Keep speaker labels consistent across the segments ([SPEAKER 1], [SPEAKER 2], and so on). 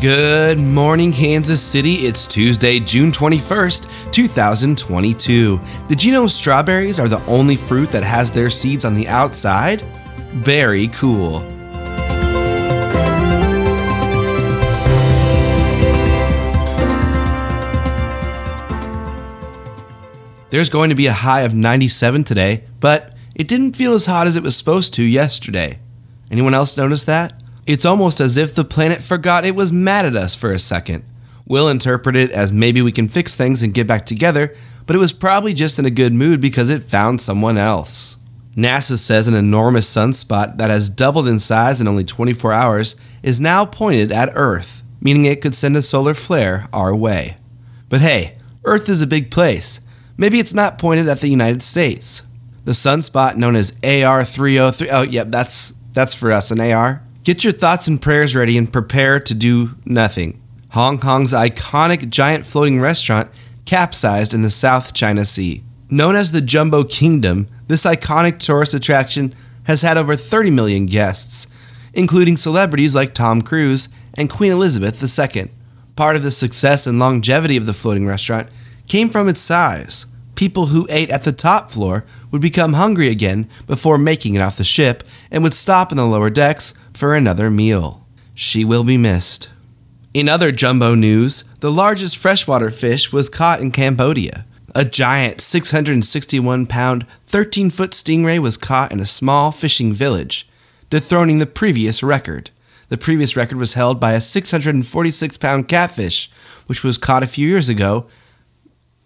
[SPEAKER 1] Good morning, Kansas City. It's Tuesday, June 21st, 2022. Did you know strawberries are the only fruit that has their seeds on the outside? Very cool. There's going to be a high of 97 today, but it didn't feel as hot as it was supposed to yesterday. Anyone else notice that? It's almost as if the planet forgot it was mad at us for a second. We'll interpret it as maybe we can fix things and get back together, but it was probably just in a good mood because it found someone else. NASA says an enormous sunspot that has doubled in size in only 24 hours is now pointed at Earth, meaning it could send a solar flare our way. But hey, Earth is a big place. Maybe it's not pointed at the United States. The sunspot known as AR 303. Oh, oh yep, that's that's for us an AR. Get your thoughts and prayers ready and prepare to do nothing. Hong Kong's iconic giant floating restaurant capsized in the South China Sea. Known as the Jumbo Kingdom, this iconic tourist attraction has had over 30 million guests, including celebrities like Tom Cruise and Queen Elizabeth II. Part of the success and longevity of the floating restaurant came from its size. People who ate at the top floor would become hungry again before making it off the ship and would stop in the lower decks for another meal. She will be missed. In other jumbo news, the largest freshwater fish was caught in Cambodia. A giant 661 pound, 13 foot stingray was caught in a small fishing village, dethroning the previous record. The previous record was held by a 646 pound catfish, which was caught a few years ago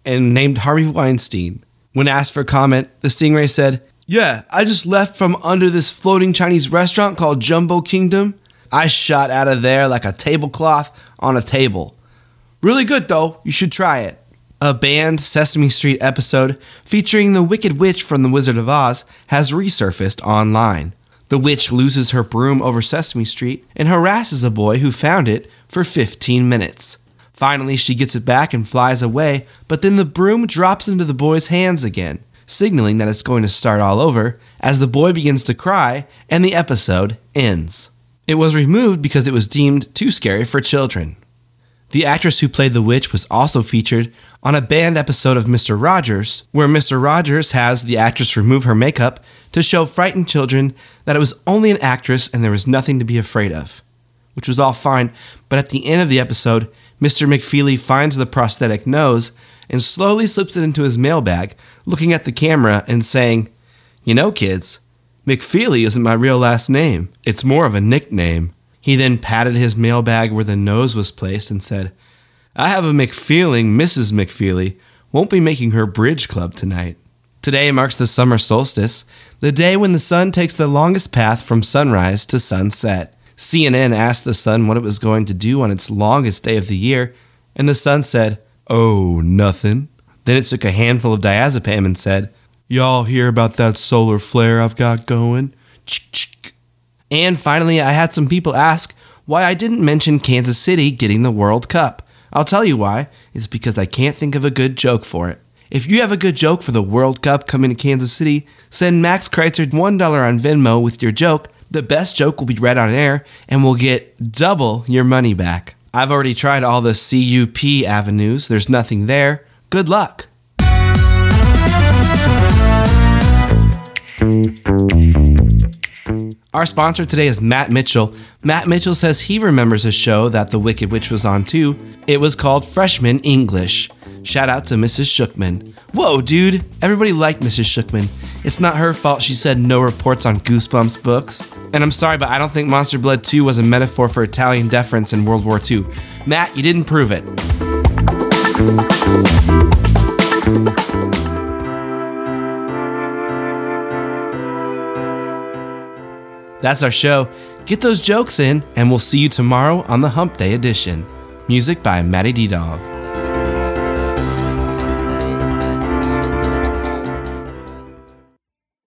[SPEAKER 1] and named Harvey Weinstein. When asked for comment, the stingray said, Yeah, I just left from under this floating Chinese restaurant called Jumbo Kingdom. I shot out of there like a tablecloth on a table. Really good though, you should try it. A banned Sesame Street episode featuring the Wicked Witch from The Wizard of Oz has resurfaced online. The witch loses her broom over Sesame Street and harasses a boy who found it for 15 minutes. Finally, she gets it back and flies away, but then the broom drops into the boy's hands again, signaling that it's going to start all over as the boy begins to cry and the episode ends. It was removed because it was deemed too scary for children. The actress who played the witch was also featured on a banned episode of Mr. Rogers, where Mr. Rogers has the actress remove her makeup to show frightened children that it was only an actress and there was nothing to be afraid of. Which was all fine, but at the end of the episode, Mr. McFeely finds the prosthetic nose and slowly slips it into his mailbag, looking at the camera and saying, You know, kids, McFeely isn't my real last name. It's more of a nickname. He then patted his mailbag where the nose was placed and said, I have a McFeeling Mrs. McFeely won't be making her bridge club tonight. Today marks the summer solstice, the day when the sun takes the longest path from sunrise to sunset. CNN asked the sun what it was going to do on its longest day of the year, and the sun said, Oh, nothing. Then it took a handful of diazepam and said, Y'all hear about that solar flare I've got going? And finally, I had some people ask why I didn't mention Kansas City getting the World Cup. I'll tell you why. It's because I can't think of a good joke for it. If you have a good joke for the World Cup coming to Kansas City, send Max Kreitzer $1 on Venmo with your joke the best joke will be read on air and we'll get double your money back. I've already tried all the CUP avenues, there's nothing there. Good luck. Our sponsor today is Matt Mitchell. Matt Mitchell says he remembers a show that The Wicked Witch was on too. It was called Freshman English. Shout out to Mrs. Shookman. Whoa, dude, everybody liked Mrs. Shookman. It's not her fault she said no reports on Goosebumps books. And I'm sorry, but I don't think Monster Blood 2 was a metaphor for Italian deference in World War II. Matt, you didn't prove it. That's our show. Get those jokes in, and we'll see you tomorrow on the Hump Day edition. Music by Matty D Dog.